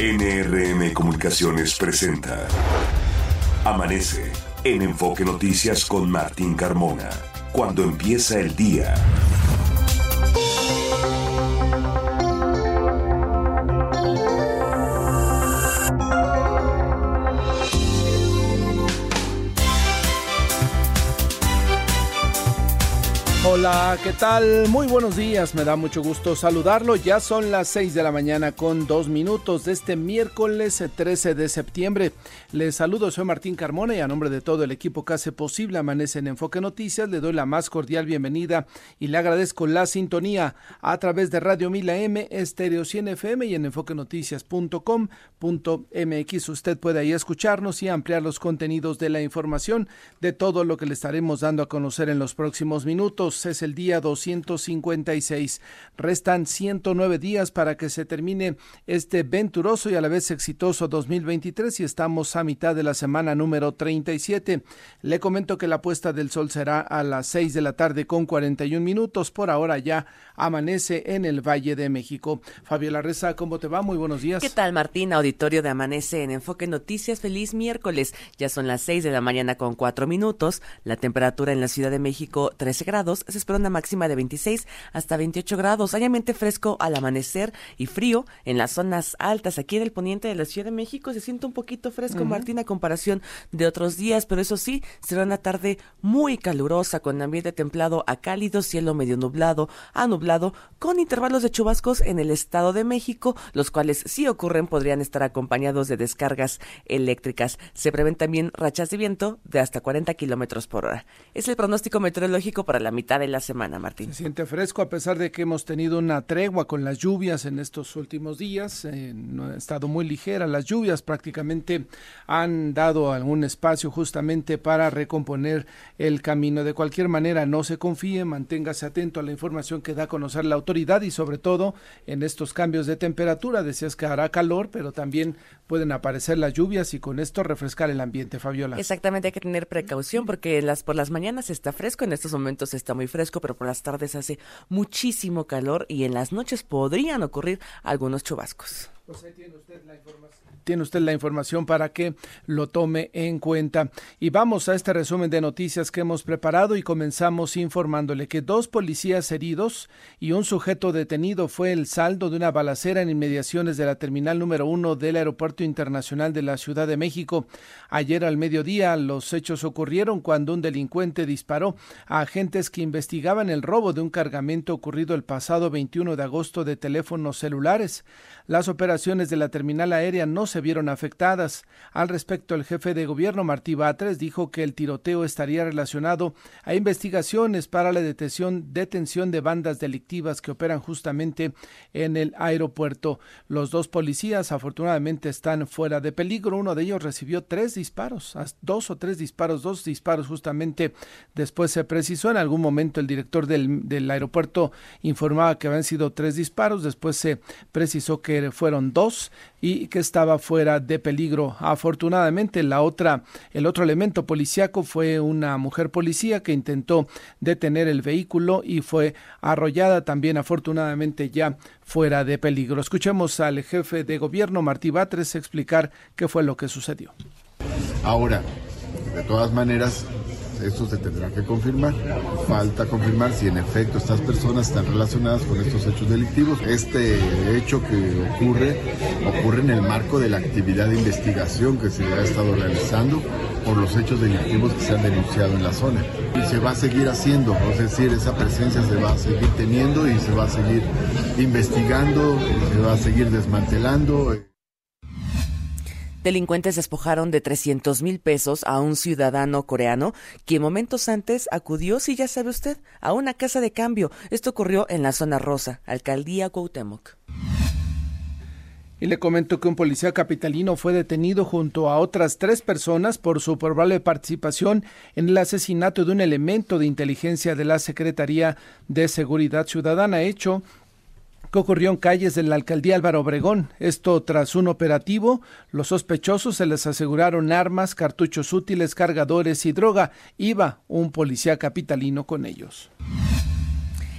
NRM Comunicaciones presenta Amanece en Enfoque Noticias con Martín Carmona. Cuando empieza el día. Hola, ¿qué tal? Muy buenos días, me da mucho gusto saludarlo. Ya son las 6 de la mañana con dos minutos de este miércoles 13 de septiembre. Les saludo, soy Martín Carmona y a nombre de todo el equipo que hace posible Amanece en Enfoque Noticias, le doy la más cordial bienvenida y le agradezco la sintonía a través de Radio Mila M, Estéreo 100 FM y en enfoquenoticias.com.mx. Usted puede ahí escucharnos y ampliar los contenidos de la información de todo lo que le estaremos dando a conocer en los próximos minutos es el día 256. Restan 109 días para que se termine este venturoso y a la vez exitoso 2023 y estamos a mitad de la semana número 37. Le comento que la puesta del sol será a las 6 de la tarde con 41 minutos. Por ahora ya amanece en el Valle de México. Fabiola Reza, ¿cómo te va? Muy buenos días. ¿Qué tal, Martín? Auditorio de Amanece en Enfoque Noticias. Feliz miércoles. Ya son las 6 de la mañana con 4 minutos. La temperatura en la Ciudad de México 13 grados se espera una máxima de 26 hasta 28 grados. Hay ambiente fresco al amanecer y frío en las zonas altas. Aquí en el poniente de la Ciudad de México se siente un poquito fresco, Martín, a comparación de otros días, pero eso sí, será una tarde muy calurosa con ambiente templado a cálido, cielo medio nublado a nublado, con intervalos de chubascos en el Estado de México, los cuales si ocurren podrían estar acompañados de descargas eléctricas. Se prevén también rachas de viento de hasta 40 kilómetros por hora. Es el pronóstico meteorológico para la mitad de la semana, Martín. Se siente fresco a pesar de que hemos tenido una tregua con las lluvias en estos últimos días. Eh, no ha estado muy ligera. Las lluvias prácticamente han dado algún espacio justamente para recomponer el camino. De cualquier manera, no se confíe, manténgase atento a la información que da a conocer la autoridad y sobre todo en estos cambios de temperatura. Decías que hará calor, pero también pueden aparecer las lluvias y con esto refrescar el ambiente, Fabiola. Exactamente, hay que tener precaución porque las por las mañanas está fresco, en estos momentos está muy fresco pero por las tardes hace muchísimo calor y en las noches podrían ocurrir algunos chubascos. Pues tiene usted la información tiene usted la información para que lo tome en cuenta. Y vamos a este resumen de noticias que hemos preparado y comenzamos informándole que dos policías heridos y un sujeto detenido fue el saldo de una balacera en inmediaciones de la terminal número uno del Aeropuerto Internacional de la Ciudad de México. Ayer al mediodía los hechos ocurrieron cuando un delincuente disparó a agentes que investigaban el robo de un cargamento ocurrido el pasado 21 de agosto de teléfonos celulares. Las operaciones de la terminal aérea no se vieron afectadas. Al respecto, el jefe de gobierno Martí Batres dijo que el tiroteo estaría relacionado a investigaciones para la detención, detención de bandas delictivas que operan justamente en el aeropuerto. Los dos policías afortunadamente están fuera de peligro. Uno de ellos recibió tres disparos, dos o tres disparos, dos disparos justamente. Después se precisó en algún momento el director del, del aeropuerto informaba que habían sido tres disparos. Después se precisó que fueron dos y que estaba fuera de peligro. Afortunadamente, la otra, el otro elemento policíaco fue una mujer policía que intentó detener el vehículo y fue arrollada también, afortunadamente, ya fuera de peligro. Escuchemos al jefe de gobierno, Martí Batres, explicar qué fue lo que sucedió. Ahora, de todas maneras, esto se tendrá que confirmar. Falta confirmar si en efecto estas personas están relacionadas con estos hechos delictivos. Este hecho que ocurre ocurre en el marco de la actividad de investigación que se ha estado realizando por los hechos delictivos que se han denunciado en la zona. Y se va a seguir haciendo, es decir, esa presencia se va a seguir teniendo y se va a seguir investigando, y se va a seguir desmantelando. Delincuentes despojaron de 300 mil pesos a un ciudadano coreano que momentos antes acudió, si ya sabe usted, a una casa de cambio. Esto ocurrió en la zona rosa, alcaldía Cuauhtémoc. Y le comento que un policía capitalino fue detenido junto a otras tres personas por su probable participación en el asesinato de un elemento de inteligencia de la Secretaría de Seguridad Ciudadana, hecho que ocurrió en calles de la alcaldía Álvaro Obregón. Esto tras un operativo, los sospechosos se les aseguraron armas, cartuchos útiles, cargadores y droga. Iba un policía capitalino con ellos.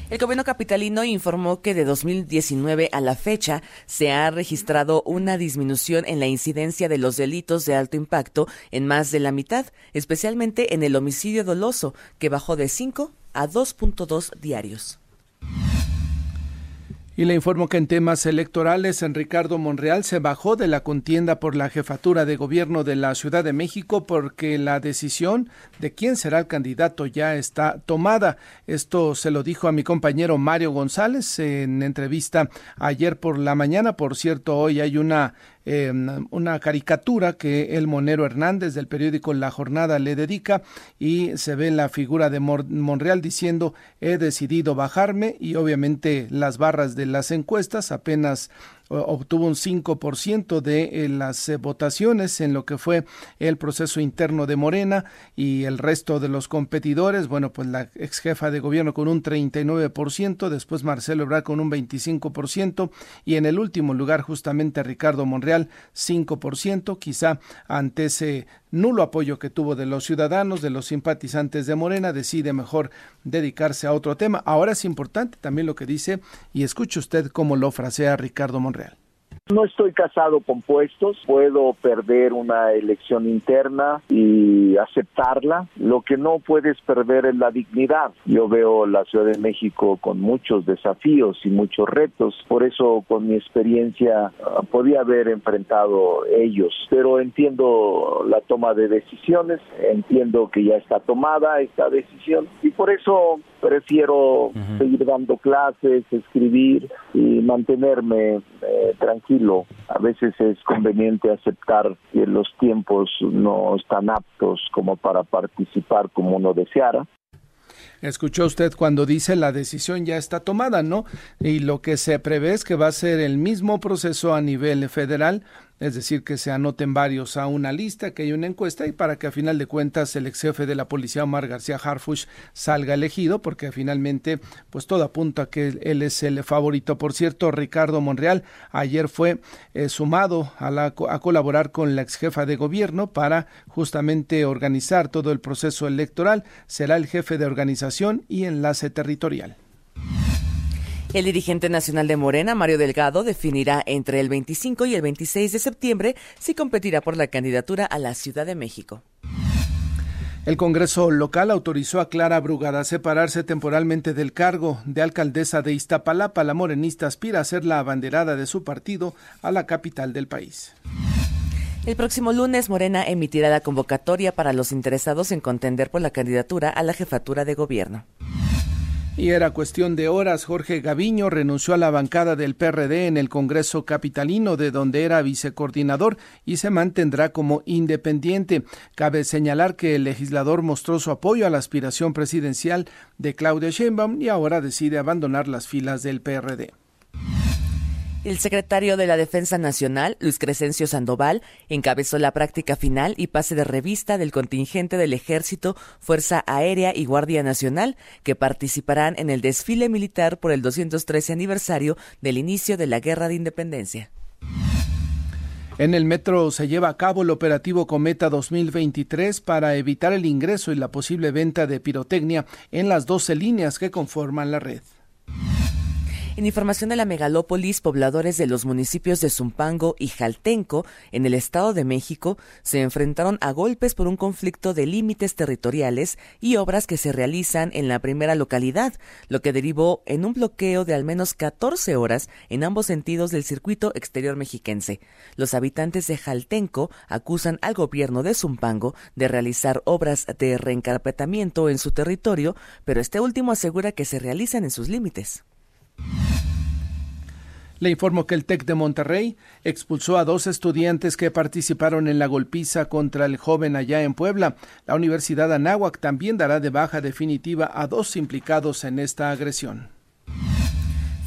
El gobierno capitalino informó que de 2019 a la fecha se ha registrado una disminución en la incidencia de los delitos de alto impacto en más de la mitad, especialmente en el homicidio doloso, que bajó de 5 a 2.2 diarios. Y le informo que en temas electorales, en Ricardo Monreal se bajó de la contienda por la jefatura de gobierno de la Ciudad de México porque la decisión de quién será el candidato ya está tomada. Esto se lo dijo a mi compañero Mario González en entrevista ayer por la mañana. Por cierto, hoy hay una eh, una caricatura que el Monero Hernández del periódico La Jornada le dedica y se ve la figura de Monreal diciendo he decidido bajarme y obviamente las barras de las encuestas apenas obtuvo un 5% de eh, las eh, votaciones en lo que fue el proceso interno de Morena y el resto de los competidores, bueno, pues la ex jefa de gobierno con un 39%, después Marcelo Ebrard con un 25% y en el último lugar justamente Ricardo Monreal 5%, quizá ante ese nulo apoyo que tuvo de los ciudadanos, de los simpatizantes de Morena, decide mejor dedicarse a otro tema. Ahora es importante también lo que dice y escuche usted cómo lo frasea Ricardo Monreal. No estoy casado con puestos, puedo perder una elección interna y aceptarla. Lo que no puedes perder es la dignidad. Yo veo la Ciudad de México con muchos desafíos y muchos retos, por eso con mi experiencia ah, podía haber enfrentado ellos, pero entiendo la toma de decisiones, entiendo que ya está tomada esta decisión y por eso prefiero seguir dando clases, escribir y mantenerme eh, tranquilo. A veces es conveniente aceptar que los tiempos no están aptos como para participar como uno deseara. Escuchó usted cuando dice la decisión ya está tomada, ¿no? Y lo que se prevé es que va a ser el mismo proceso a nivel federal es decir, que se anoten varios a una lista, que hay una encuesta y para que a final de cuentas el ex jefe de la policía Omar García Harfush salga elegido, porque finalmente pues todo apunta a que él es el favorito. Por cierto, Ricardo Monreal ayer fue eh, sumado a, la, a colaborar con la ex jefa de gobierno para justamente organizar todo el proceso electoral. Será el jefe de organización y enlace territorial. El dirigente nacional de Morena, Mario Delgado, definirá entre el 25 y el 26 de septiembre si competirá por la candidatura a la Ciudad de México. El Congreso local autorizó a Clara Brugada a separarse temporalmente del cargo de alcaldesa de Iztapalapa. La morenista aspira a ser la abanderada de su partido a la capital del país. El próximo lunes, Morena emitirá la convocatoria para los interesados en contender por la candidatura a la jefatura de gobierno. Y era cuestión de horas, Jorge Gaviño renunció a la bancada del PRD en el Congreso Capitalino, de donde era vicecoordinador, y se mantendrá como independiente. Cabe señalar que el legislador mostró su apoyo a la aspiración presidencial de Claudia Sheinbaum y ahora decide abandonar las filas del PRD. El secretario de la Defensa Nacional, Luis Crescencio Sandoval, encabezó la práctica final y pase de revista del contingente del Ejército, Fuerza Aérea y Guardia Nacional, que participarán en el desfile militar por el 213 aniversario del inicio de la Guerra de Independencia. En el metro se lleva a cabo el operativo Cometa 2023 para evitar el ingreso y la posible venta de pirotecnia en las 12 líneas que conforman la red. En información de la megalópolis, pobladores de los municipios de Zumpango y Jaltenco, en el Estado de México, se enfrentaron a golpes por un conflicto de límites territoriales y obras que se realizan en la primera localidad, lo que derivó en un bloqueo de al menos 14 horas en ambos sentidos del circuito exterior mexiquense. Los habitantes de Jaltenco acusan al gobierno de Zumpango de realizar obras de reencarpetamiento en su territorio, pero este último asegura que se realizan en sus límites. Le informo que el TEC de Monterrey expulsó a dos estudiantes que participaron en la golpiza contra el joven allá en Puebla. La Universidad Anáhuac también dará de baja definitiva a dos implicados en esta agresión.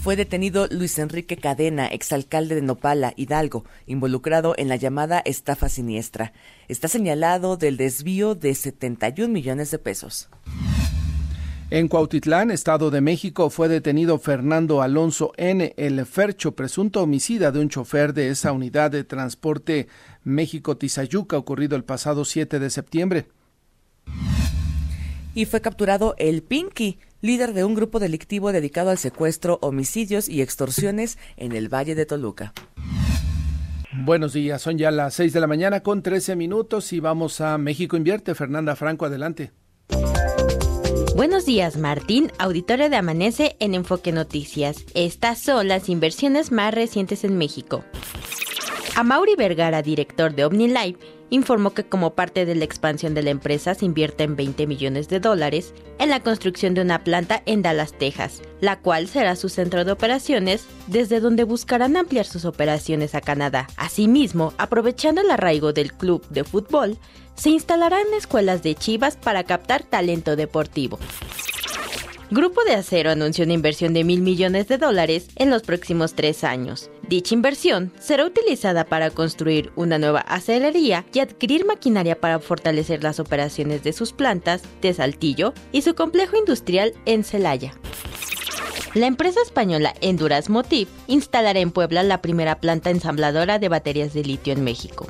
Fue detenido Luis Enrique Cadena, exalcalde de Nopala, Hidalgo, involucrado en la llamada estafa siniestra. Está señalado del desvío de 71 millones de pesos. En Cuautitlán, Estado de México, fue detenido Fernando Alonso N., el Fercho, presunto homicida de un chofer de esa unidad de transporte México-Tizayuca, ocurrido el pasado 7 de septiembre. Y fue capturado el Pinky, líder de un grupo delictivo dedicado al secuestro, homicidios y extorsiones en el Valle de Toluca. Buenos días, son ya las 6 de la mañana con 13 minutos y vamos a México Invierte. Fernanda Franco, adelante. Buenos días, Martín, auditorio de Amanece en Enfoque Noticias. Estas son las inversiones más recientes en México. A Mauri Vergara, director de OmniLife, informó que como parte de la expansión de la empresa se invierte en 20 millones de dólares en la construcción de una planta en Dallas, Texas, la cual será su centro de operaciones, desde donde buscarán ampliar sus operaciones a Canadá. Asimismo, aprovechando el arraigo del club de fútbol, se instalarán escuelas de Chivas para captar talento deportivo. Grupo de Acero anunció una inversión de mil millones de dólares en los próximos tres años. Dicha inversión será utilizada para construir una nueva acelería y adquirir maquinaria para fortalecer las operaciones de sus plantas de Saltillo y su complejo industrial en Celaya. La empresa española Enduras Motiv instalará en Puebla la primera planta ensambladora de baterías de litio en México.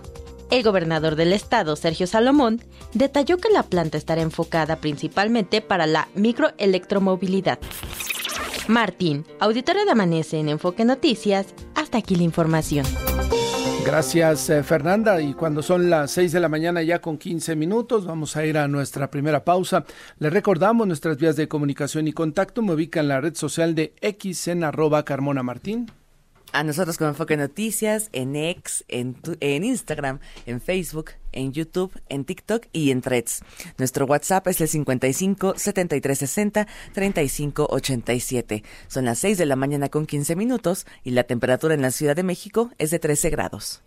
El gobernador del estado, Sergio Salomón, detalló que la planta estará enfocada principalmente para la microelectromovilidad. Martín, auditorio de Amanece en Enfoque Noticias, hasta aquí la información. Gracias, eh, Fernanda. Y cuando son las 6 de la mañana ya con 15 minutos, vamos a ir a nuestra primera pausa. Le recordamos nuestras vías de comunicación y contacto. Me ubica en la red social de X en arroba Carmona Martín a nosotros con Enfoque Noticias, en X, en, en Instagram, en Facebook, en YouTube, en TikTok y en Threads. Nuestro WhatsApp es el 55 73 60 35 87. Son las 6 de la mañana con 15 minutos y la temperatura en la Ciudad de México es de 13 grados.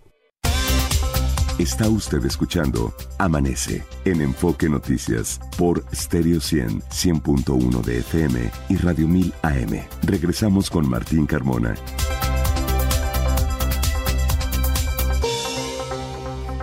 Está usted escuchando Amanece en Enfoque Noticias por Stereo 100, 100.1 de FM y Radio 1000 AM. Regresamos con Martín Carmona.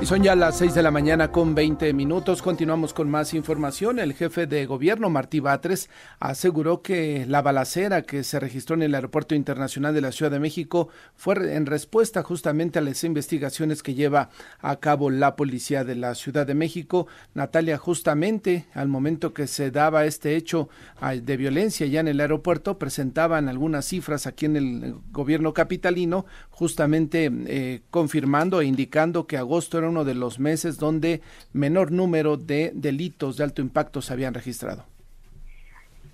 Y son ya las 6 de la mañana con 20 minutos. Continuamos con más información. El jefe de gobierno, Martí Batres, aseguró que la balacera que se registró en el Aeropuerto Internacional de la Ciudad de México fue en respuesta justamente a las investigaciones que lleva a cabo la policía de la Ciudad de México. Natalia, justamente al momento que se daba este hecho de violencia ya en el aeropuerto, presentaban algunas cifras aquí en el gobierno capitalino, justamente eh, confirmando e indicando que agosto era uno de los meses donde menor número de delitos de alto impacto se habían registrado.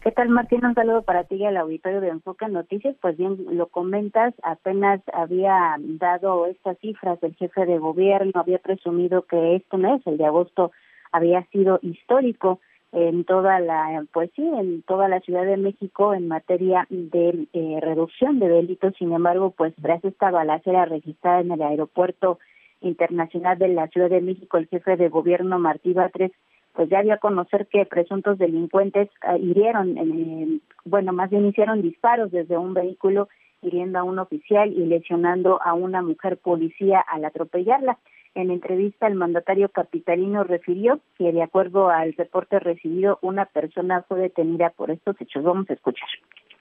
¿Qué tal, Martín? Un saludo para ti y al auditorio de Enfoque Noticias. Pues bien, lo comentas, apenas había dado estas cifras del jefe de gobierno, había presumido que este mes, el de agosto, había sido histórico en toda la, pues sí, en toda la Ciudad de México en materia de eh, reducción de delitos. Sin embargo, pues tras esta balacera registrada en el aeropuerto Internacional de la Ciudad de México, el jefe de gobierno Martí Batres, pues ya dio a conocer que presuntos delincuentes ah, hirieron, eh, bueno, más bien hicieron disparos desde un vehículo hiriendo a un oficial y lesionando a una mujer policía al atropellarla. En entrevista, el mandatario capitalino refirió que, de acuerdo al reporte recibido, una persona fue detenida por estos hechos. Vamos a escuchar.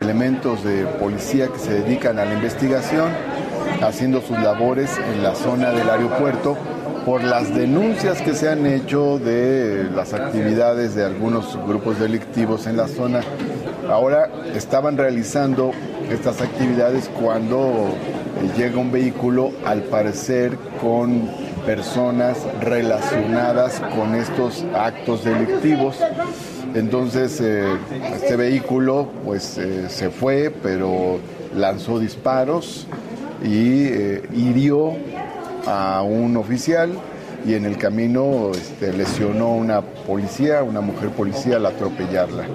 Elementos de policía que se dedican a la investigación, haciendo sus labores en la zona del aeropuerto por las denuncias que se han hecho de las actividades de algunos grupos delictivos en la zona. Ahora estaban realizando estas actividades cuando llega un vehículo, al parecer con personas relacionadas con estos actos delictivos. Entonces, eh, este vehículo pues eh, se fue, pero lanzó disparos y eh, hirió a un oficial y en el camino este, lesionó a una policía, una mujer policía al atropellarla.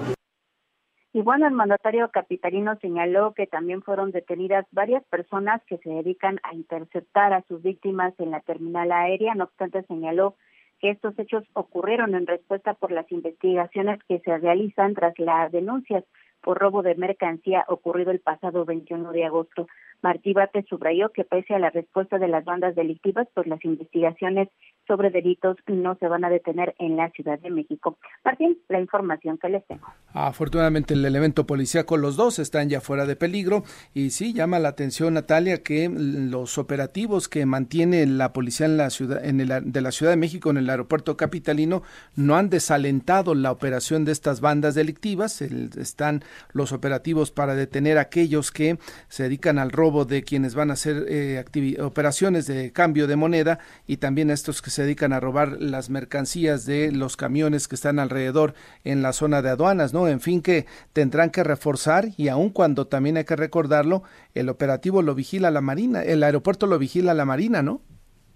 Y bueno, el mandatario capitalino señaló que también fueron detenidas varias personas que se dedican a interceptar a sus víctimas en la terminal aérea. No obstante, señaló que estos hechos ocurrieron en respuesta por las investigaciones que se realizan tras las denuncias por robo de mercancía ocurrido el pasado 21 de agosto. Martí Bate subrayó que pese a la respuesta de las bandas delictivas, pues las investigaciones sobre delitos no se van a detener en la Ciudad de México. Martín, la información que les tengo. Afortunadamente el elemento policíaco, los dos están ya fuera de peligro y sí llama la atención Natalia que los operativos que mantiene la policía en la ciudad en el, de la Ciudad de México en el aeropuerto capitalino no han desalentado la operación de estas bandas delictivas. están los operativos para detener a aquellos que se dedican al robo de quienes van a hacer eh, operaciones de cambio de moneda y también a estos que se dedican a robar las mercancías de los camiones que están alrededor en la zona de aduanas, ¿no? En fin, que tendrán que reforzar y aun cuando también hay que recordarlo, el operativo lo vigila la Marina, el aeropuerto lo vigila la Marina, ¿no?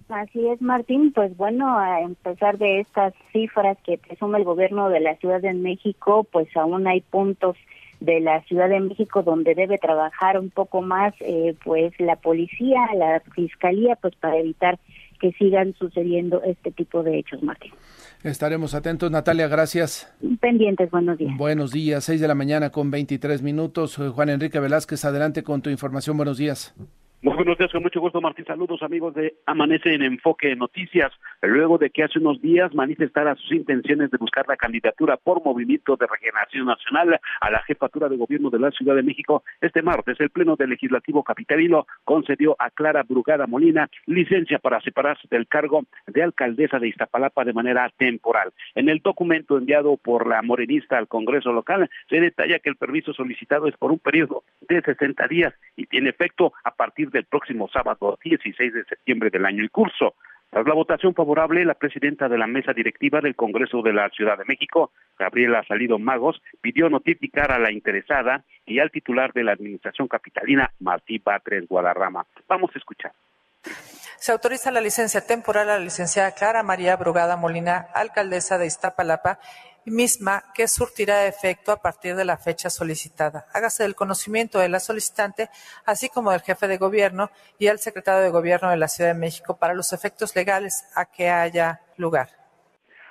Así es, Martín. Pues bueno, a empezar de estas cifras que presume el gobierno de la Ciudad de México, pues aún hay puntos de la Ciudad de México donde debe trabajar un poco más, eh, pues la policía, la fiscalía, pues para evitar que sigan sucediendo este tipo de hechos, Martín. Estaremos atentos, Natalia, gracias. Pendientes, buenos días. Buenos días, seis de la mañana con 23 minutos. Juan Enrique Velázquez, adelante con tu información. Buenos días. Buenos días, con mucho gusto, Martín. Saludos, amigos de Amanece en Enfoque Noticias. Luego de que hace unos días manifestara sus intenciones de buscar la candidatura por Movimiento de Regeneración Nacional a la jefatura de gobierno de la Ciudad de México, este martes el Pleno del Legislativo Capitalino concedió a Clara Brugada Molina licencia para separarse del cargo de alcaldesa de Iztapalapa de manera temporal. En el documento enviado por la morenista al Congreso local se detalla que el permiso solicitado es por un periodo de 60 días y tiene efecto a partir de el próximo sábado 16 de septiembre del año en curso. Tras la votación favorable, la presidenta de la mesa directiva del Congreso de la Ciudad de México, Gabriela Salido Magos, pidió notificar a la interesada y al titular de la Administración Capitalina, Martí Batres Guadarrama. Vamos a escuchar. Se autoriza la licencia temporal a la licenciada Clara María Brugada Molina, alcaldesa de Iztapalapa, misma que surtirá efecto a partir de la fecha solicitada. Hágase del conocimiento de la solicitante, así como del jefe de gobierno y al secretario de gobierno de la Ciudad de México para los efectos legales a que haya lugar.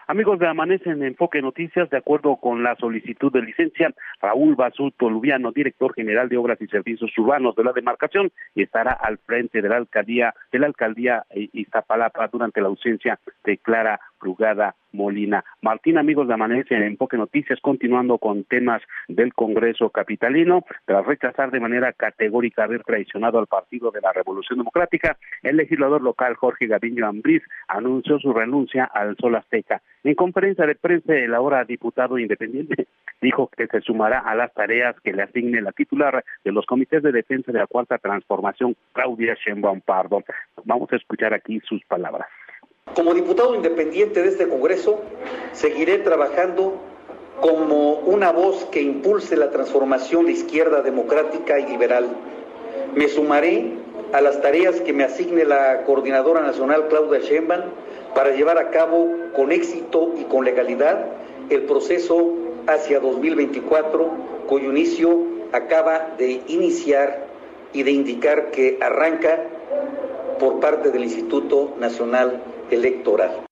Amigos de Amanece en Enfoque Noticias, de acuerdo con la solicitud de licencia, Raúl Basulto Lubiano, director general de Obras y Servicios Urbanos de la demarcación, estará al frente de la alcaldía, de la alcaldía Iztapalapa durante la ausencia de Clara Brugada Molina. Martín, amigos de Amanece en Enfoque Noticias, continuando con temas del Congreso Capitalino, tras rechazar de manera categórica haber traicionado al Partido de la Revolución Democrática, el legislador local Jorge Gaviño Ambriz anunció su renuncia al Sol Azteca. En conferencia de prensa, el ahora diputado independiente dijo que se sumará a las tareas que le asigne la titular de los comités de defensa de la Cuarta Transformación, Claudia Sheinbaum Pardo. Vamos a escuchar aquí sus palabras. Como diputado independiente de este Congreso, seguiré trabajando como una voz que impulse la transformación de izquierda democrática y liberal. Me sumaré a las tareas que me asigne la Coordinadora Nacional Claudia Sheinbaum para llevar a cabo con éxito y con legalidad el proceso hacia 2024, cuyo inicio acaba de iniciar y de indicar que arranca por parte del Instituto Nacional Electoral.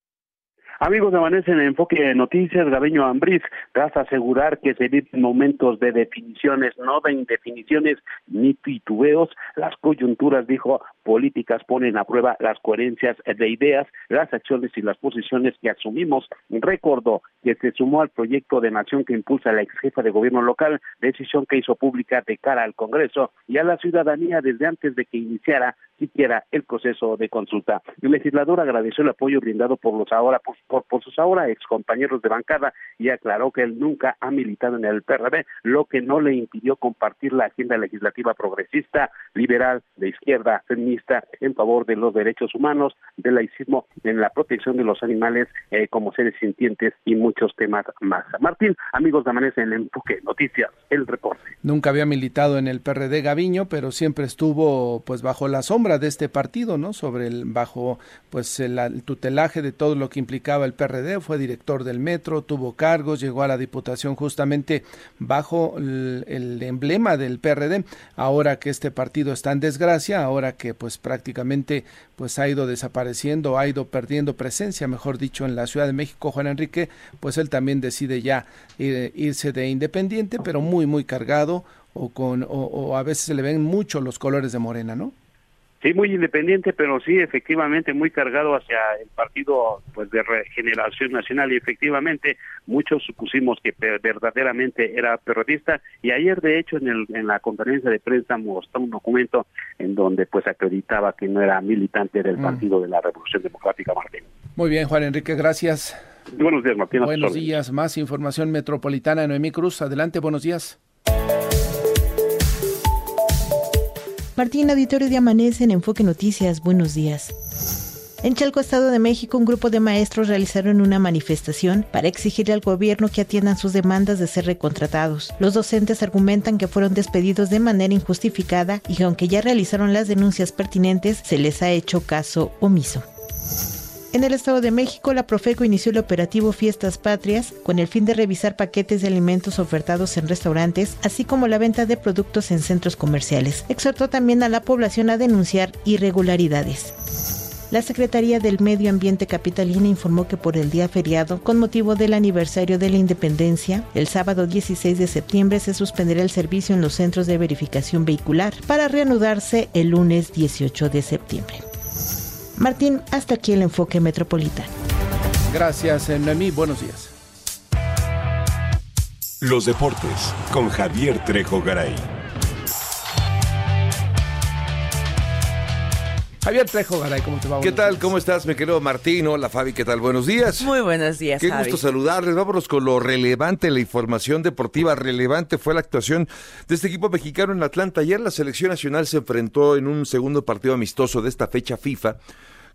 Amigos de Amanece en Enfoque de Noticias, Gabeño Ambriz, tras asegurar que se viven momentos de definiciones, no de indefiniciones ni titubeos, las coyunturas, dijo, políticas ponen a prueba las coherencias de ideas, las acciones y las posiciones que asumimos. Recordó que se sumó al proyecto de nación que impulsa la ex jefa de gobierno local, decisión que hizo pública de cara al Congreso y a la ciudadanía desde antes de que iniciara siquiera el proceso de consulta. El legislador agradeció el apoyo brindado por los ahora por, por, sus ahora ex compañeros de bancada y aclaró que él nunca ha militado en el PRD, lo que no le impidió compartir la agenda legislativa progresista, liberal, de izquierda, feminista, en favor de los derechos humanos, del laicismo, en la protección de los animales eh, como seres sintientes y muchos temas más. Martín, amigos de Amanece en Enfoque Noticias, el reporte. Nunca había militado en el PRD Gaviño, pero siempre estuvo pues bajo la sombra de este partido, ¿no? Sobre el bajo pues el tutelaje de todo lo que implicaba el PRD, fue director del metro, tuvo cargos, llegó a la diputación justamente bajo el, emblema del PRD. Ahora que este partido está en desgracia, ahora que pues prácticamente pues ha ido desapareciendo, ha ido perdiendo presencia, mejor dicho, en la Ciudad de México, Juan Enrique, pues él también decide ya eh, irse de independiente, pero muy, muy cargado o con o a veces se le ven mucho los colores de Morena, ¿no? Sí, muy independiente, pero sí, efectivamente, muy cargado hacia el partido pues de regeneración nacional y efectivamente muchos supusimos que verdaderamente era periodista y ayer de hecho en, el, en la conferencia de prensa mostró un documento en donde pues acreditaba que no era militante del mm. Partido de la Revolución Democrática Martín. Muy bien, Juan Enrique, gracias. Buenos días, Martín. Buenos días, más información metropolitana, Noemí Cruz, adelante, buenos días. Martín, auditorio de Amanece en Enfoque Noticias, buenos días. En Chalco, Estado de México, un grupo de maestros realizaron una manifestación para exigirle al gobierno que atiendan sus demandas de ser recontratados. Los docentes argumentan que fueron despedidos de manera injustificada y que aunque ya realizaron las denuncias pertinentes, se les ha hecho caso omiso. En el Estado de México, la Profeco inició el operativo Fiestas Patrias con el fin de revisar paquetes de alimentos ofertados en restaurantes, así como la venta de productos en centros comerciales. Exhortó también a la población a denunciar irregularidades. La Secretaría del Medio Ambiente Capitalina informó que por el día feriado, con motivo del aniversario de la independencia, el sábado 16 de septiembre se suspenderá el servicio en los centros de verificación vehicular para reanudarse el lunes 18 de septiembre. Martín, hasta aquí el enfoque metropolitano. Gracias, Noemí. Buenos días. Los deportes con Javier Trejo Garay. Javier Trejo Garay, ¿cómo te va? ¿Qué tal? ¿Cómo estás, mi querido Martín? Hola, Fabi, ¿qué tal? Buenos días. Muy buenos días, Qué gusto saludarles. Vámonos con lo relevante, la información deportiva relevante fue la actuación de este equipo mexicano en Atlanta. Ayer la selección nacional se enfrentó en un segundo partido amistoso de esta fecha FIFA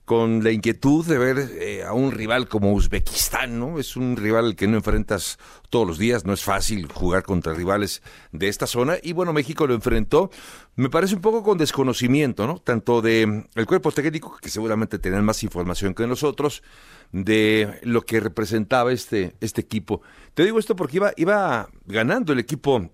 con la inquietud de ver eh, a un rival como Uzbekistán, ¿no? Es un rival que no enfrentas todos los días, no es fácil jugar contra rivales de esta zona y bueno, México lo enfrentó, me parece un poco con desconocimiento, ¿no? Tanto de el cuerpo técnico que seguramente tenían más información que nosotros de lo que representaba este este equipo. Te digo esto porque iba iba ganando el equipo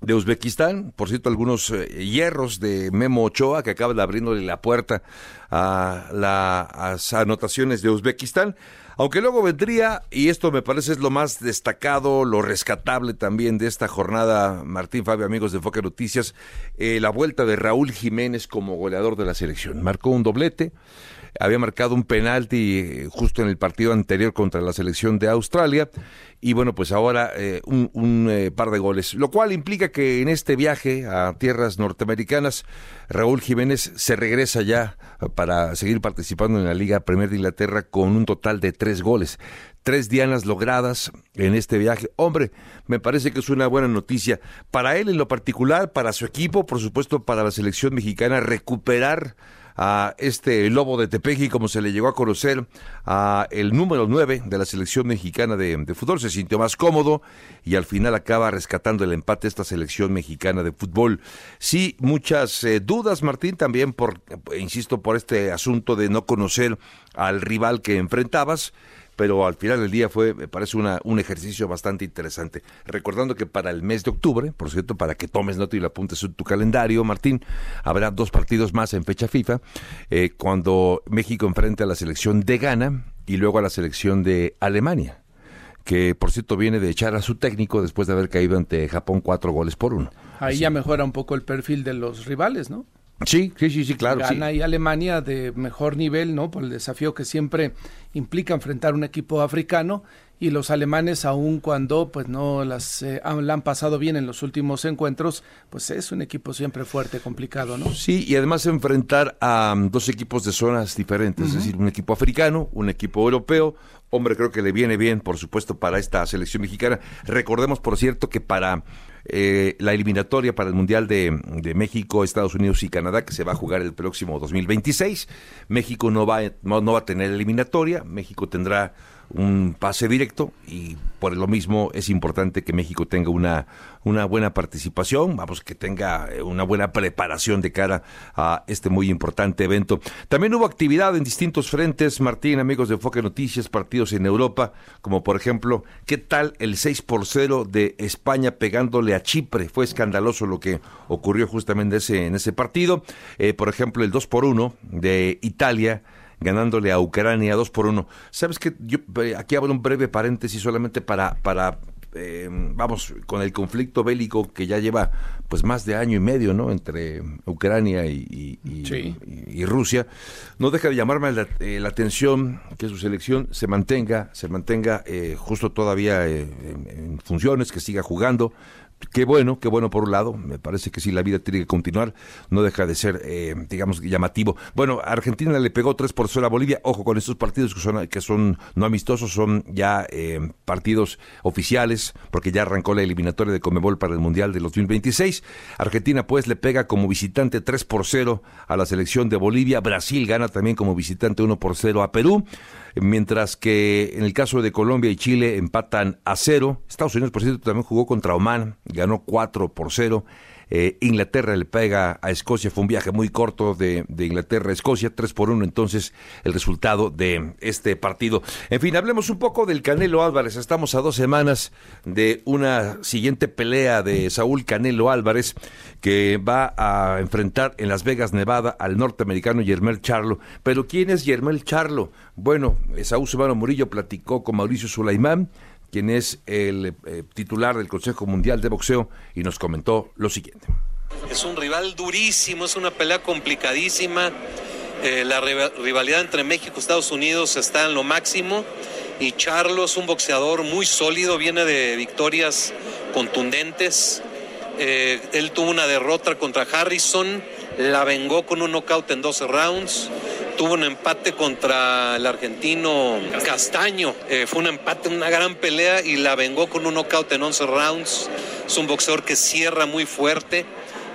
de Uzbekistán, por cierto, algunos eh, hierros de Memo Ochoa que acaba de abrirle la puerta a las anotaciones de Uzbekistán. Aunque luego vendría, y esto me parece es lo más destacado, lo rescatable también de esta jornada, Martín Fabio, amigos de Enfoque Noticias, eh, la vuelta de Raúl Jiménez como goleador de la selección. Marcó un doblete, había marcado un penalti eh, justo en el partido anterior contra la selección de Australia y bueno, pues ahora eh, un, par de goles, lo cual implica que en este viaje a tierras norteamericanas Raúl Jiménez se regresa ya para seguir participando en la Liga Premier de Inglaterra con un total de tres goles. Tres dianas logradas en este viaje. Hombre, me parece que es una buena noticia para él en lo particular, para su equipo, por supuesto para la selección mexicana, recuperar a este Lobo de Tepeji, como se le llegó a conocer, a el número 9 de la selección mexicana de, fútbol. Se sintió más cómodo y al final acaba rescatando el empate esta selección mexicana de fútbol. Sí, muchas eh, dudas, Martín, también por, insisto, por este asunto de no conocer al rival que enfrentabas pero al final del día fue, me parece, una, un ejercicio bastante interesante. Recordando que para el mes de octubre, por cierto, para que tomes nota y lo apuntes en tu calendario, Martín, habrá dos partidos más en fecha FIFA, eh, cuando México enfrente a la selección de Ghana y luego a la selección de Alemania que por cierto viene de echar a su técnico después de haber caído ante Japón cuatro goles por uno. Ahí ya mejora un poco el perfil de los rivales, ¿no? Sí, sí, sí, sí, claro. Gana y Alemania de mejor nivel, ¿no? Por el desafío que siempre implica enfrentar un equipo africano y los alemanes aun cuando pues no las eh, la han pasado bien en los últimos encuentros, pues es un equipo siempre fuerte, complicado, ¿no? Sí, y además enfrentar a um, dos equipos de zonas diferentes, es decir, un equipo africano, un equipo europeo. Hombre, creo que le viene bien, por supuesto, para esta selección mexicana. Recordemos, por cierto, que para eh, la eliminatoria para el Mundial de, México, Estados Unidos y Canadá, que se va a jugar el próximo 2026. México no va, no, va a tener eliminatoria, México tendrá un pase directo y por lo mismo es importante que México tenga una, una buena participación, vamos, que tenga eh, una buena preparación de cara a este muy importante evento. También hubo actividad en distintos frentes, Martín, amigos de Enfoque Noticias, partidos en Europa, como por ejemplo, ¿qué tal el 6 por 0 de España pegándole a Chipre? Fue escandaloso lo que ocurrió justamente ese, en ese partido. Eh, por ejemplo, el 2 por 1 de Italia ganándole a Ucrania 2 por 1. ¿Sabes que Yo eh, aquí abro un breve paréntesis solamente para, para eh, vamos, con el conflicto bélico que ya lleva pues más de año y medio, ¿no? Entre Ucrania y, y, Rusia, no deja de llamarme la, eh, atención que su selección se mantenga, se mantenga justo todavía en funciones, que siga jugando, Qué bueno, qué bueno por un lado. Me parece que sí, la vida tiene que continuar. No deja de ser, eh, digamos, llamativo. Bueno, Argentina le pegó 3 por 0 a Bolivia. Ojo con estos partidos que son, que son no amistosos, son ya eh, partidos oficiales, porque ya arrancó la eliminatoria de Comebol para el Mundial de 2026. Argentina, pues, le pega como visitante 3 por 0 a la selección de Bolivia. Brasil gana también como visitante 1 por 0 a Perú mientras que en el caso de Colombia y Chile empatan a cero. Estados Unidos, por cierto, también jugó contra Oman, ganó 4 por 0. Eh, Inglaterra le pega a Escocia, fue un viaje muy corto de, Inglaterra a Escocia, 3 por 1 entonces el resultado de este partido. En fin, hablemos un poco del Canelo Álvarez, estamos a dos semanas de una siguiente pelea de Saúl Canelo Álvarez que va a enfrentar en Las Vegas, Nevada al norteamericano Yermel Charlo. Pero ¿quién es Yermel Charlo? Bueno, Saúl Subano Murillo platicó con Mauricio Sulaimán, quien es el eh, titular del Consejo Mundial de Boxeo, y nos comentó lo siguiente. Es un rival durísimo, es una pelea complicadísima. Eh, la rivalidad entre México y Estados Unidos está en lo máximo y Charlo es un boxeador muy sólido, viene de victorias contundentes. Eh, él tuvo una derrota contra Harrison, la vengó con un knockout en 12 rounds tuvo un empate contra el argentino Castaño. Eh, fue un empate, una gran pelea y la vengó con un knockout en 11 rounds. Es un boxeador que cierra muy fuerte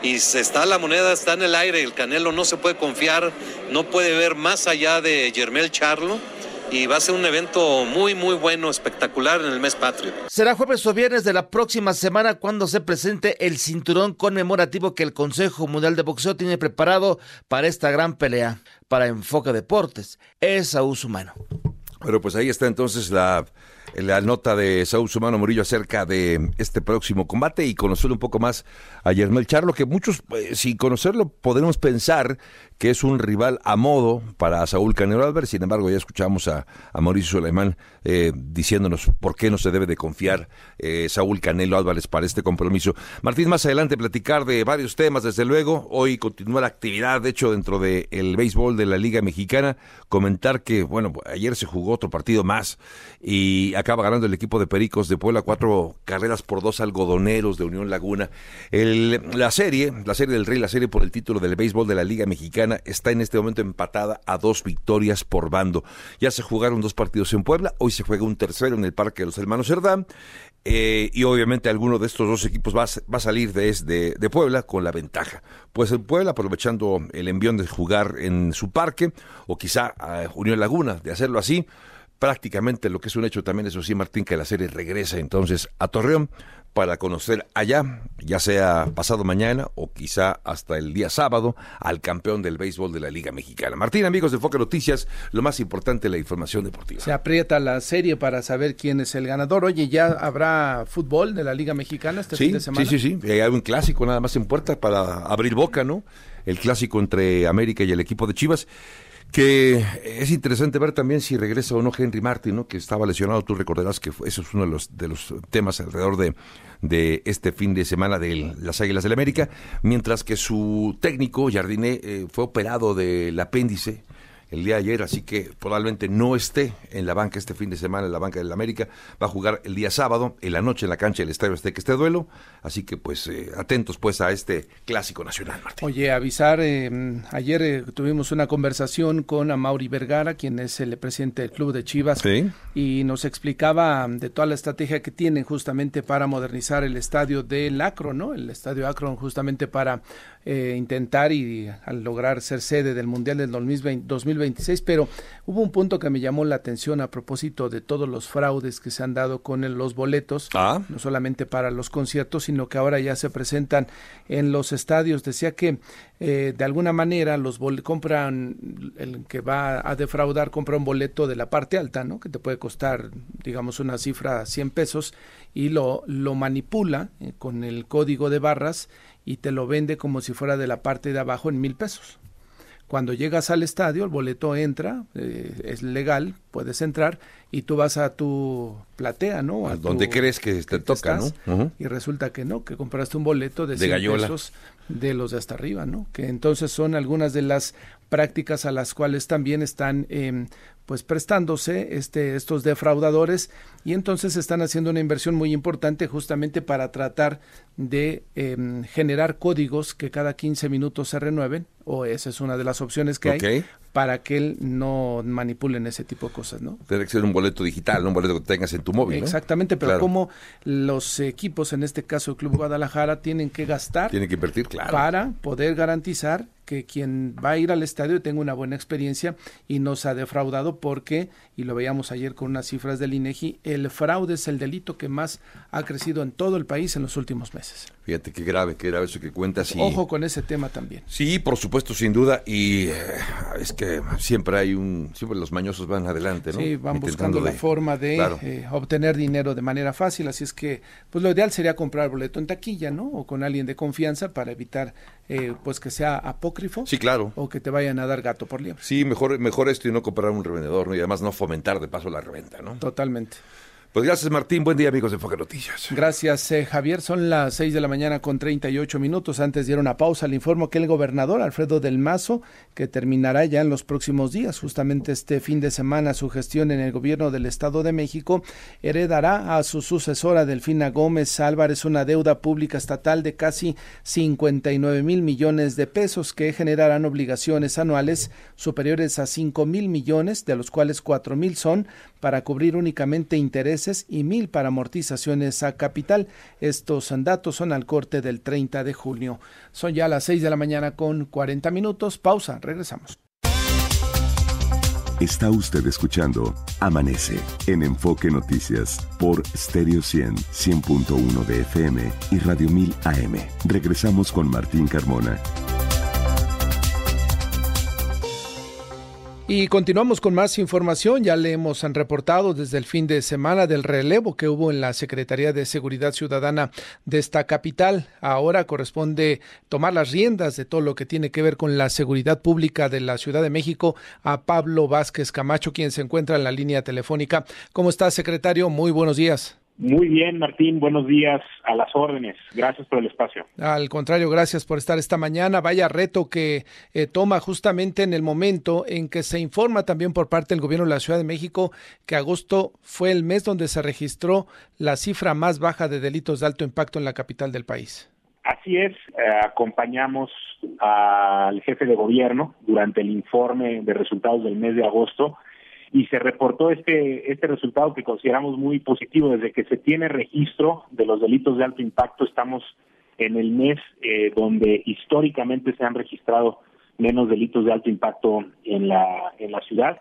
y se está la moneda, está en el aire. El Canelo no se puede confiar, no puede ver más allá de Germel Charlo y va a ser un evento muy, muy bueno, espectacular en el mes patrio. Será jueves o viernes de la próxima semana cuando se presente el cinturón conmemorativo que el Consejo Mundial de Boxeo tiene preparado para esta gran pelea. Para Enfoque Deportes, es uso humano. Bueno, pues ahí está entonces la la nota de Saúl Sumano Murillo acerca de este próximo combate y conocer un poco más a Yermel Charlo, que muchos, eh, sin conocerlo, podemos pensar que es un rival a modo para Saúl Canelo Álvarez. Sin embargo, ya escuchamos a, Mauricio Alemán eh, diciéndonos por qué no se debe de confiar eh, Saúl Canelo Álvarez para este compromiso. Martín, más adelante platicar de varios temas, desde luego. Hoy continúa la actividad, de hecho, dentro del el béisbol de la Liga Mexicana. Comentar que, bueno, ayer se jugó otro partido más y acaba ganando el equipo de Pericos de Puebla cuatro carreras por dos algodoneros de Unión Laguna. La serie, la serie del Rey, la serie por el título del béisbol de la Liga Mexicana está en este momento empatada a dos victorias por bando. Ya se jugaron dos partidos en Puebla, hoy se juega un tercero en el Parque de los Hermanos Cerdán. Eh, y obviamente alguno de estos dos equipos va, a salir de, de, Puebla con la ventaja. Pues el Puebla, aprovechando el envión de jugar en su parque, o quizá a Unión Laguna, de hacerlo así, prácticamente lo que es un hecho también, eso sí, Martín, que la serie regresa entonces a Torreón para conocer allá, ya sea pasado mañana o quizá hasta el día sábado, al campeón del béisbol de la Liga Mexicana. Martín, amigos de Foca Noticias, lo más importante, la información deportiva. Se aprieta la serie para saber quién es el ganador. Oye, ¿ya habrá fútbol de la Liga Mexicana este fin de semana? Sí, sí, sí. Hay un clásico nada más en puerta para abrir boca, ¿no? El clásico entre América y el equipo de Chivas que es interesante ver también si regresa o no Henry Martin, ¿no? que estaba lesionado, tú recordarás que eso es uno de los, de los temas alrededor de, de este fin de semana de las Águilas del América, mientras que su técnico, Jardiné, eh, fue operado del apéndice el día de ayer, así que probablemente no esté en la banca este fin de semana, en la banca del América. Va a jugar el día sábado, en la noche, en la cancha del Estadio Azteca este duelo. Así que, pues, eh, atentos, pues, a este clásico nacional, Martín. Oye, avisar, eh, ayer eh, tuvimos una conversación con Amaury Vergara, quien es el presidente del club de Chivas, y nos explicaba de toda la estrategia que tienen justamente para modernizar el estadio del Acro, ¿no? El estadio Acro justamente para intentar y al lograr ser sede del Mundial del 2020 2026, pero hubo un punto que me llamó la atención a propósito de todos los fraudes que se han dado con los boletos, ah. no solamente para los conciertos, sino que ahora ya se presentan en los estadios. Decía que eh, de alguna manera los compran, el que va a defraudar compra un boleto de la parte alta, ¿no? Que te puede costar, digamos, una cifra 100 pesos y lo, lo manipula eh, con el código de barras y te lo vende como si fuera de la parte de abajo en mil pesos. Cuando llegas al estadio, el boleto entra, eh, es legal, puedes entrar y tú vas a tu platea, ¿no? A, donde crees que te toca, ¿no? Y resulta que no, que compraste un boleto de, 100 pesos de los de hasta arriba, ¿no? Que entonces son algunas de las prácticas a las cuales también están eh, pues prestándose este, estos defraudadores y entonces están haciendo una inversión muy importante justamente para tratar de em, generar códigos que cada 15 minutos se renueven o esa es una de las opciones que hay para que él no manipulen ese tipo de cosas, ¿no? Tiene que ser un boleto digital, un boleto que tengas en tu móvil. Exactamente, pero como los equipos, en este caso el Club Guadalajara, tienen que gastar. Tienen que invertir, claro. Para poder garantizar que quien va a ir al estadio tenga una buena experiencia y no se ha defraudado porque, y lo veíamos ayer con unas cifras del INEGI, el fraude es el delito que más ha crecido en todo el país en los últimos meses. Fíjate qué grave, qué grave eso que cuentas. Y... Ojo con ese tema también. Sí, por supuesto, sin duda. Y eh, es que siempre hay un, siempre los mañosos van adelante, ¿no? Sí, van buscando la forma de eh, obtener dinero de manera fácil. Así es que, pues lo ideal sería comprar boleto en taquilla, ¿no? O con alguien de confianza para evitar, eh, pues que sea apócrifo. Sí, claro. O que te vayan a dar gato por liebre. Sí, mejor, mejor esto y no comprar un revendedor, ¿no? Y además no fomentar de paso la reventa, ¿no? Totalmente. Pues gracias Martín, buen día amigos de Enfoque Noticias. Gracias eh, Javier, son las 6 de la mañana con 38 minutos. Antes a una pausa, le informo que el gobernador Alfredo del Mazo, que terminará ya en los próximos días, justamente este fin de semana, su gestión en el gobierno del Estado de México, heredará a su sucesora Delfina Gómez Álvarez una deuda pública estatal de casi 59 mil millones de pesos que generarán obligaciones anuales superiores a 5 mil millones, de los cuales 4 mil son para cubrir únicamente intereses y mil para amortizaciones a capital. Estos datos son al corte del 30 de junio. Son ya las 6 de la mañana con 40 minutos. Pausa, regresamos. Está usted escuchando Amanece en Enfoque Noticias por Stereo 100, 100.1 de FM y Radio 1000 AM. Regresamos con Martín Carmona. Y continuamos con más información. Ya le hemos reportado desde el fin de semana del relevo que hubo en la Secretaría de Seguridad Ciudadana de esta capital. Ahora corresponde tomar las riendas de todo lo que tiene que ver con la seguridad pública de la Ciudad de México a Pablo Vázquez Camacho, quien se encuentra en la línea telefónica. ¿Cómo está, secretario? Muy buenos días. Muy bien, Martín, buenos días a las órdenes. Gracias por el espacio. Al contrario, gracias por estar esta mañana. Vaya reto que eh, toma justamente en el momento en que se informa también por parte del gobierno de la Ciudad de México que agosto fue el mes donde se registró la cifra más baja de delitos de alto impacto en la capital del país. Así es, eh, acompañamos al jefe de gobierno durante el informe de resultados del mes de agosto y se reportó este, este resultado que consideramos muy positivo. Desde que se tiene registro de los delitos de alto impacto, estamos en el mes eh, donde históricamente se han registrado menos delitos de alto impacto en la, en la ciudad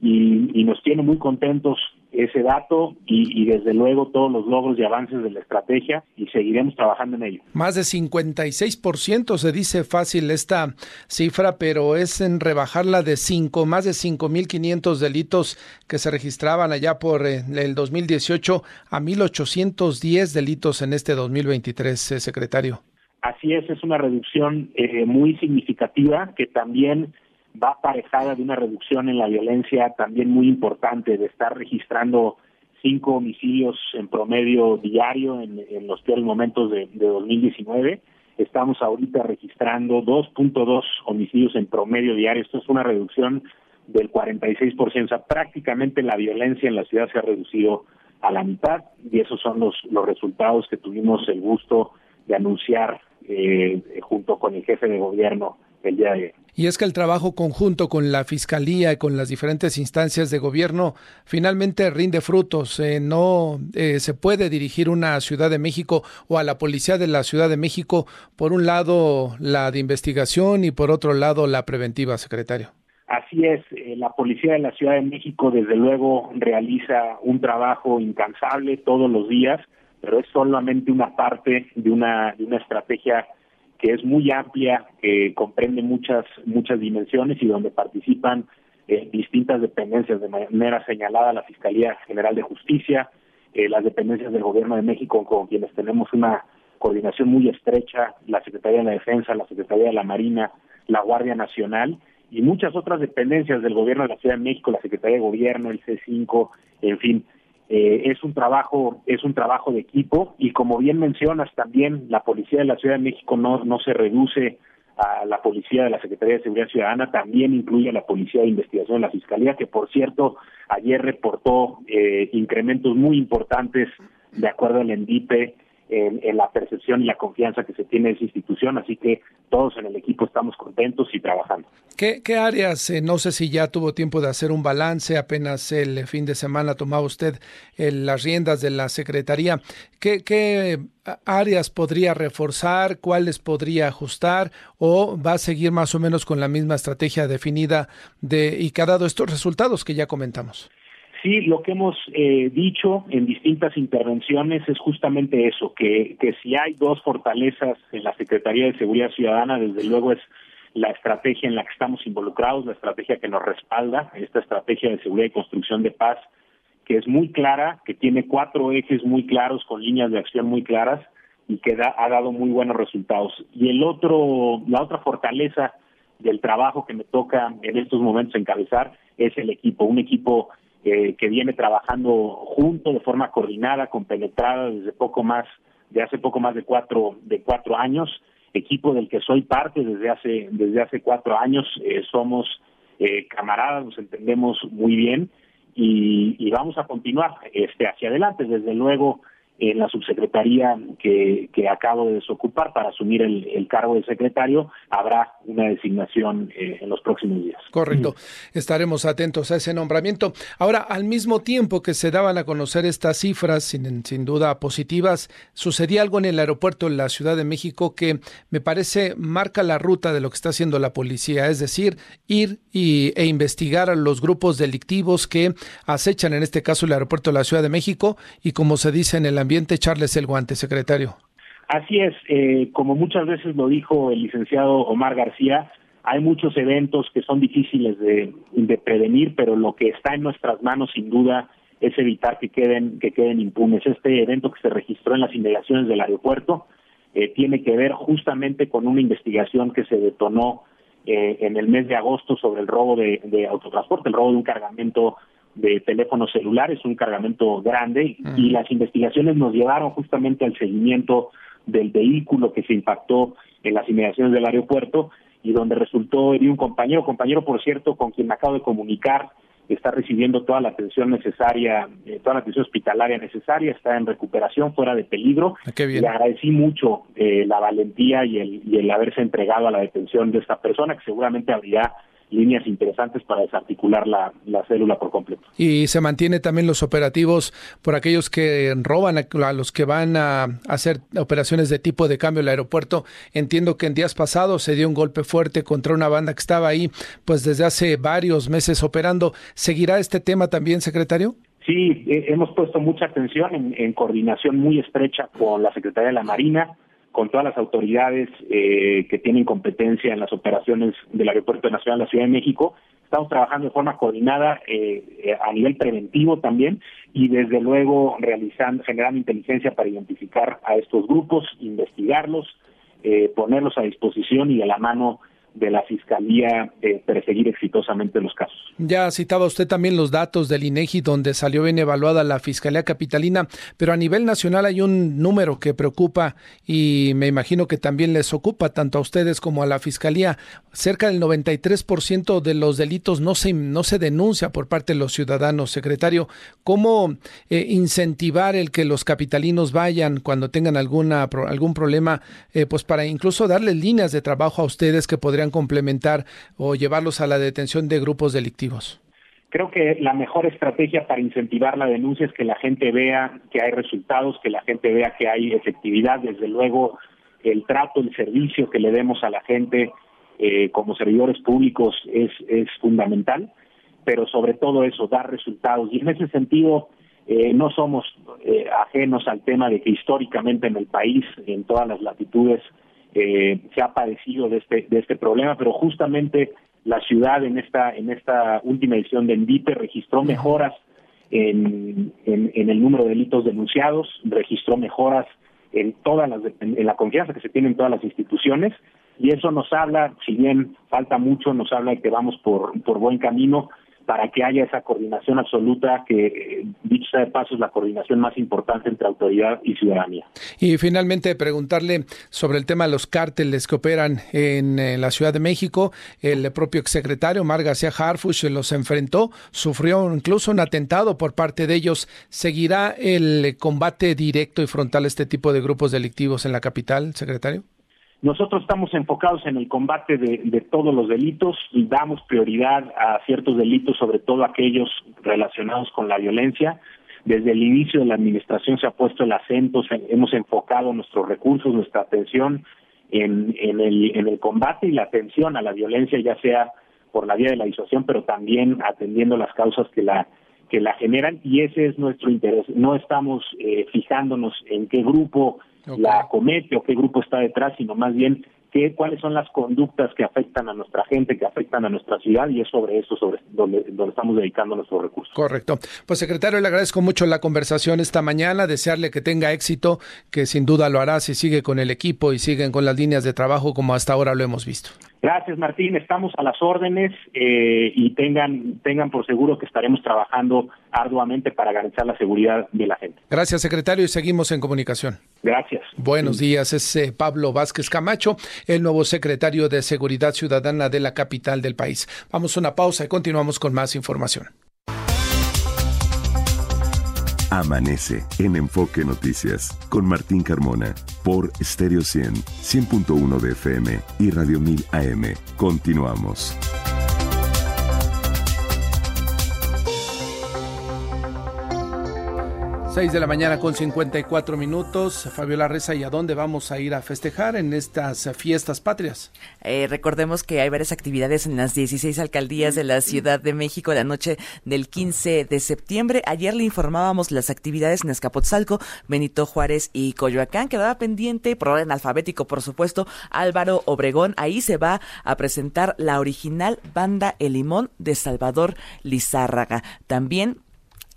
y, nos tiene muy contentos ese dato y, desde luego todos los logros y avances de la estrategia y seguiremos trabajando en ello. Más de 56% se dice fácil esta cifra, pero es en rebajarla de cinco, más de 5.500 delitos que se registraban allá por eh, el 2018 a 1.810 delitos en este 2023, eh, secretario. Así es, es una reducción eh, muy significativa que también va aparejada de una reducción en la violencia también muy importante, de estar registrando cinco homicidios en promedio diario en, los peores momentos de, de 2019. Estamos ahorita registrando 2.2 homicidios en promedio diario. Esto es una reducción del 46%. O sea, prácticamente la violencia en la ciudad se ha reducido a la mitad y esos son los, los resultados que tuvimos el gusto de anunciar eh, junto con el jefe de gobierno el día de y es que el trabajo conjunto con la Fiscalía y con las diferentes instancias de gobierno finalmente rinde frutos. Eh, no eh, se puede dirigir una Ciudad de México o a la Policía de la Ciudad de México, por un lado la de investigación y por otro lado la preventiva, secretario. Así es, eh, la Policía de la Ciudad de México desde luego realiza un trabajo incansable todos los días, pero es solamente una parte de una, de una estrategia que es muy amplia, que comprende muchas, muchas dimensiones y donde participan eh, distintas dependencias. De manera señalada la Fiscalía General de Justicia, eh, las dependencias del Gobierno de México con quienes tenemos una coordinación muy estrecha, la Secretaría de la Defensa, la Secretaría de la Marina, la Guardia Nacional y muchas otras dependencias del Gobierno de la Ciudad de México, la Secretaría de Gobierno, el C5, en fin, eh, es un trabajo es un trabajo de equipo y como bien mencionas también la policía de la Ciudad de México no no se reduce a la policía de la Secretaría de Seguridad Ciudadana también incluye a la policía de investigación de la fiscalía que por cierto ayer reportó eh, incrementos muy importantes de acuerdo al ENDIPE en, la percepción y la confianza que se tiene en esa institución, así que todos en el equipo estamos contentos y trabajando. ¿Qué, áreas, eh, no sé si ya tuvo tiempo de hacer un balance, apenas el fin de semana tomaba usted eh, las riendas de la Secretaría, ¿qué, ¿qué áreas podría reforzar, cuáles podría ajustar o va a seguir más o menos con la misma estrategia definida de, y que ha dado estos resultados que ya comentamos? Sí, lo que hemos eh, dicho en distintas intervenciones es justamente eso, que, que si hay dos fortalezas en la Secretaría de Seguridad Ciudadana, desde luego es la estrategia en la que estamos involucrados, la estrategia que nos respalda, esta estrategia de seguridad y construcción de paz, que es muy clara, que tiene cuatro ejes muy claros con líneas de acción muy claras y que da, ha dado muy buenos resultados. Y el otro, la otra fortaleza del trabajo que me toca en estos momentos encabezar es el equipo, un equipo que viene trabajando junto de forma coordinada, compenetrada desde poco más, de hace poco más de cuatro, de cuatro años, equipo del que soy parte desde hace, desde hace cuatro años, eh, somos eh, camaradas, nos entendemos muy bien y, y, vamos a continuar este hacia adelante. Desde luego, en la subsecretaría que, que acabo de desocupar para asumir el, cargo de secretario, habrá una designación eh, en los próximos días. Correcto. Estaremos atentos a ese nombramiento. Ahora, al mismo tiempo que se daban a conocer estas cifras, sin, sin duda positivas, sucedía algo en el aeropuerto en la Ciudad de México que me parece marca la ruta de lo que está haciendo la policía, es decir, ir y, e investigar a los grupos delictivos que acechan, en este caso, el aeropuerto de la Ciudad de México y como se dice en el ambiente, echarles el guante, secretario. Así es, eh, como muchas veces lo dijo el licenciado Omar García, hay muchos eventos que son difíciles de, prevenir, pero lo que está en nuestras manos, sin duda, es evitar que queden que queden impunes. Este evento que se registró en las inmediaciones del aeropuerto eh, tiene que ver justamente con una investigación que se detonó eh, en el mes de agosto sobre el robo de, de autotransporte, el robo de un cargamento de teléfonos celulares, un cargamento grande, y las investigaciones nos llevaron justamente al seguimiento del vehículo que se impactó en las inmediaciones del aeropuerto y donde resultó herido un compañero, compañero por cierto con quien me acabo de comunicar, está recibiendo toda la atención necesaria, eh, toda la atención hospitalaria necesaria, está en recuperación, fuera de peligro. Ah, Le agradecí mucho eh, la valentía y el, y el haberse entregado a la detención de esta persona, que seguramente habría líneas interesantes para desarticular la, célula por completo. Y se mantiene también los operativos por aquellos que roban a, los que van a hacer operaciones de tipo de cambio en el aeropuerto. Entiendo que en días pasados se dio un golpe fuerte contra una banda que estaba ahí, pues desde hace varios meses operando. ¿Seguirá este tema también, secretario? Sí, hemos puesto mucha atención en coordinación muy estrecha con la Secretaría de la Marina, con todas las autoridades eh, que tienen competencia en las operaciones del Aeropuerto Nacional de la Ciudad de México. Estamos trabajando de forma coordinada eh, eh, a nivel preventivo también y desde luego realizando, generando inteligencia para identificar a estos grupos, investigarlos, ponerlos a disposición y a la mano de la Fiscalía eh, perseguir exitosamente los casos. Ya citaba usted también los datos del INEGI donde salió bien evaluada la Fiscalía Capitalina, pero a nivel nacional hay un número que preocupa y me imagino que también les ocupa tanto a ustedes como a la Fiscalía. Cerca del 93% de los delitos no se, no se denuncia por parte de los ciudadanos. Secretario, ¿cómo eh, incentivar el que los capitalinos vayan cuando tengan alguna, algún problema, eh, pues para incluso darles líneas de trabajo a ustedes que podrían complementar o llevarlos a la detención de grupos delictivos? Creo que la mejor estrategia para incentivar la denuncia es que la gente vea que hay resultados, que la gente vea que hay efectividad. Desde luego, el trato, el servicio que le demos a la gente eh, como servidores públicos es, es fundamental, pero sobre todo eso, dar resultados. Y en ese sentido, eh, no somos eh, ajenos al tema de que históricamente en el país, en todas las latitudes, eh, se ha padecido de este, de este problema, pero justamente la ciudad en esta, en esta última edición de ENVIPE registró mejoras en, en, el número de delitos denunciados, registró mejoras en todas las, en, la confianza que se tiene en todas las instituciones y eso nos habla, si bien falta mucho, nos habla de que vamos por, por buen camino para que haya esa coordinación absoluta que, eh, dicho sea de paso, es la coordinación más importante entre autoridad y ciudadanía. Y finalmente preguntarle sobre el tema de los cárteles que operan en, eh, la Ciudad de México. El propio exsecretario Mar García Harfush los enfrentó, sufrió incluso un atentado por parte de ellos. ¿Seguirá el combate directo y frontal a este tipo de grupos delictivos en la capital, secretario? Nosotros estamos enfocados en el combate de, todos los delitos y damos prioridad a ciertos delitos, sobre todo aquellos relacionados con la violencia. Desde el inicio de la administración se ha puesto el acento, hemos enfocado nuestros recursos, nuestra atención en, el, en el combate y la atención a la violencia, ya sea por la vía de la disuasión, pero también atendiendo las causas que la que la generan y ese es nuestro interés. No estamos eh, fijándonos en qué grupo la comete o qué grupo está detrás, sino más bien qué, cuáles son las conductas que afectan a nuestra gente, que afectan a nuestra ciudad y es sobre eso sobre donde, donde estamos dedicando nuestros recursos. Correcto. Pues secretario, le agradezco mucho la conversación esta mañana, desearle que tenga éxito, que sin duda lo hará si sigue con el equipo y siguen con las líneas de trabajo como hasta ahora lo hemos visto. Gracias, Martín. Estamos a las órdenes eh, y tengan, tengan por seguro que estaremos trabajando arduamente para garantizar la seguridad de la gente. Gracias, secretario, y seguimos en comunicación. Gracias. Buenos días, es eh, Pablo Vázquez Camacho, el nuevo secretario de Seguridad Ciudadana de la capital del país. Vamos a una pausa y continuamos con más información. Amanece en Enfoque Noticias con Martín Carmona por Stereo 100, 100.1 de FM y Radio 1000 AM. Continuamos. 6 de la mañana con 54 minutos. Fabiola Reza, ¿y a dónde vamos a ir a festejar en estas fiestas patrias? Eh, recordemos que hay varias actividades en las 16 alcaldías de la Ciudad de México la noche del 15 de septiembre. Ayer le informábamos las actividades en Escapotzalco, Benito Juárez y Coyoacán. Quedaba pendiente, por orden alfabético, por supuesto, Álvaro Obregón. Ahí se va a presentar la original banda El Limón de Salvador Lizárraga. También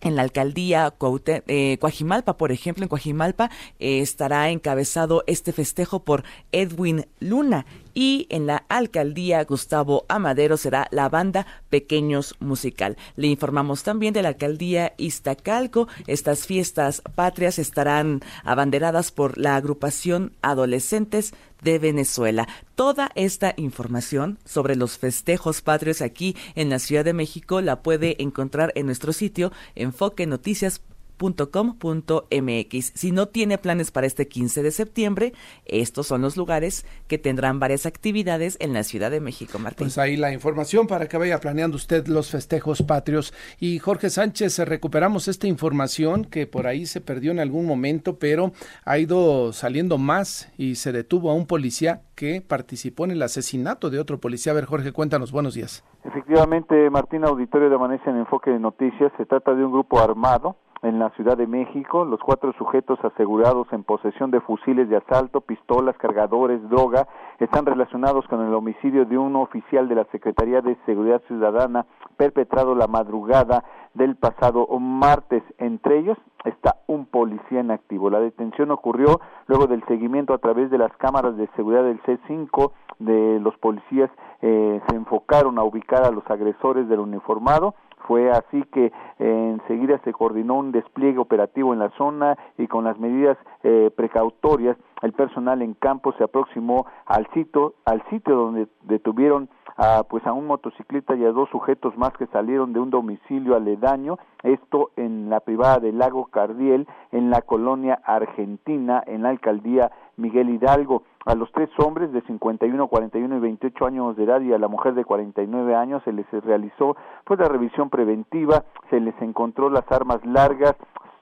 en la alcaldía eh, Coajimalpa, por ejemplo, en Coajimalpa eh, estará encabezado este festejo por Edwin Luna y en la alcaldía Gustavo Amadero será la banda Pequeños Musical. Le informamos también de la alcaldía Iztacalco. Estas fiestas patrias estarán abanderadas por la agrupación Adolescentes de Venezuela. Toda esta información sobre los festejos patrios aquí en la Ciudad de México la puede encontrar en nuestro sitio enfoquenoticias.com .com.mx. Si no tiene planes para este 15 de septiembre, estos son los lugares que tendrán varias actividades en la Ciudad de México, Martín. Pues ahí la información para que vaya planeando usted los festejos patrios. Y Jorge Sánchez, recuperamos esta información que por ahí se perdió en algún momento, pero ha ido saliendo más y se detuvo a un policía que participó en el asesinato de otro policía. A ver, Jorge, cuéntanos, buenos días. Efectivamente, Martín Auditorio de Amanece en Enfoque de Noticias, se trata de un grupo armado en la Ciudad de México, los cuatro sujetos asegurados en posesión de fusiles de asalto, pistolas, cargadores, droga, están relacionados con el homicidio de un oficial de la Secretaría de Seguridad Ciudadana perpetrado la madrugada del pasado martes. Entre ellos está un policía en activo. La detención ocurrió luego del seguimiento a través de las cámaras de seguridad del C5 de los policías eh, se enfocaron a ubicar a los agresores del uniformado fue así que eh, enseguida se coordinó un despliegue operativo en la zona y con las medidas eh, precautorias el personal en campo se aproximó al sitio al sitio donde detuvieron a pues a un motociclista y a dos sujetos más que salieron de un domicilio aledaño esto en la privada del lago Cardiel en la colonia Argentina en la alcaldía Miguel Hidalgo. A los tres hombres de 51, 41 y 28 años de edad y a la mujer de 49 años se les realizó pues la revisión preventiva, se les encontró las armas largas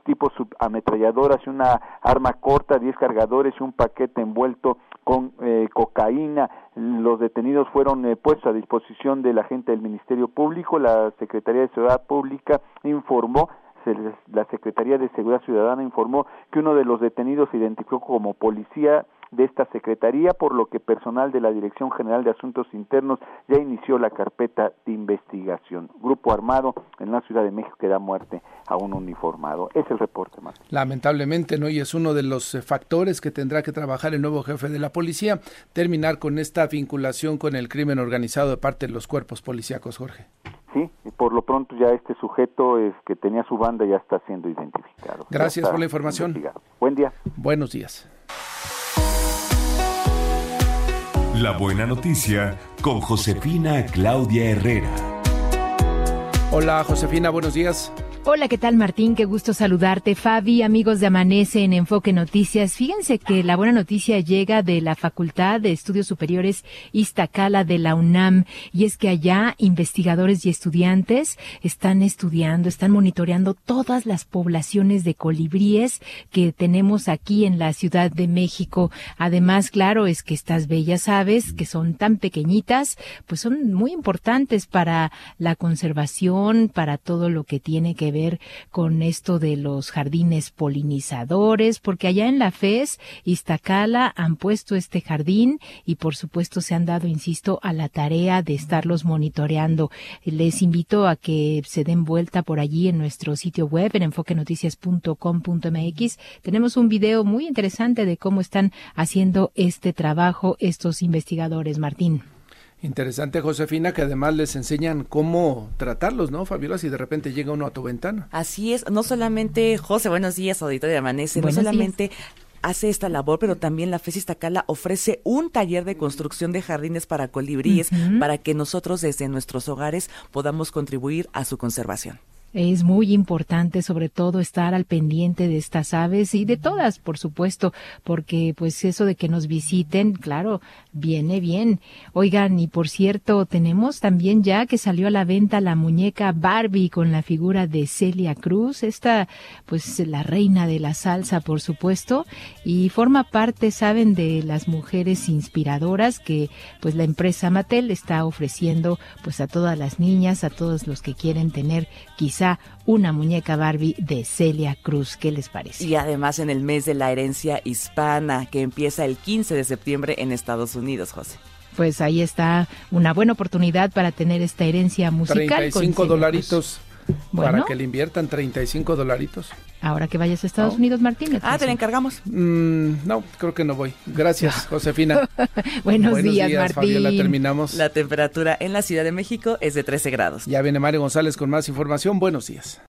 tipo ametralladoras y una arma corta, 10 cargadores y un paquete envuelto con eh, cocaína. Los detenidos fueron eh, puestos a disposición de la gente del Ministerio Público. La Secretaría de Seguridad Pública informó la Secretaría de Seguridad Ciudadana informó que uno de los detenidos se identificó como policía de esta Secretaría, por lo que personal de la Dirección General de Asuntos Internos ya inició la carpeta de investigación. Grupo armado en la Ciudad de México que da muerte a un uniformado. Es el reporte, más. Lamentablemente, ¿no? Y es uno de los eh, factores que tendrá que trabajar el nuevo jefe de la policía, terminar con esta vinculación con el crimen organizado de parte de los cuerpos policíacos, Jorge. Sí, y por lo pronto ya este sujeto es que tenía su banda ya está siendo identificado. Gracias por la información. Buen día. Buenos días. La buena noticia con Josefina Claudia Herrera. Hola Josefina, buenos días. Hola, ¿qué tal Martín? Qué gusto saludarte. Fabi, amigos de Amanece en Enfoque Noticias. Fíjense que la buena noticia llega de la Facultad de Estudios Superiores Iztacala de la UNAM y es que allá investigadores y estudiantes están estudiando, están monitoreando todas las poblaciones de colibríes que tenemos aquí en la Ciudad de México. Además, claro, es que estas bellas aves que son tan pequeñitas, pues son muy importantes para la conservación, para todo lo que tiene que ver con esto de los jardines polinizadores, porque allá en la FES, Iztacala, han puesto este jardín y por supuesto se han dado, insisto, a la tarea de estarlos monitoreando. Les invito a que se den vuelta por allí en nuestro sitio web, en enfoquenoticias.com.mx. Tenemos un video muy interesante de cómo están haciendo este trabajo estos investigadores, Martín. Interesante, Josefina, que además les enseñan cómo tratarlos, ¿no, Fabiola? Si de repente llega uno a tu ventana. Así es, no solamente, José, buenos días, auditorio de Amanece, no solamente hace esta labor, pero también la FES Iztacala ofrece un taller de construcción de jardines para colibríes para que nosotros desde nuestros hogares podamos contribuir a su conservación. Es muy importante, sobre todo, estar al pendiente de estas aves y de todas, por supuesto, porque pues eso de que nos visiten, claro, viene bien. Oigan, y por cierto, tenemos también ya que salió a la venta la muñeca Barbie con la figura de Celia Cruz, esta pues la reina de la salsa, por supuesto, y forma parte, saben, de las mujeres inspiradoras que pues la empresa Mattel está ofreciendo pues a todas las niñas, a todos los que quieren tener quizás una muñeca Barbie de Celia Cruz. ¿Qué les parece? Y además en el mes de la herencia hispana, que empieza el 15 de septiembre en Estados Unidos, José pues ahí está una buena oportunidad para tener esta herencia musical. 35 dolaritos para que le inviertan 35 dolaritos. Ahora que vayas a Estados Unidos, Martín. Ah, te la encargamos. Mm, no, creo que no voy. Gracias, Josefina. Buenos, días, Martín. Fabiola, terminamos. La temperatura en la Ciudad de México es de 13 grados. Ya viene Mario González con más información. Buenos días.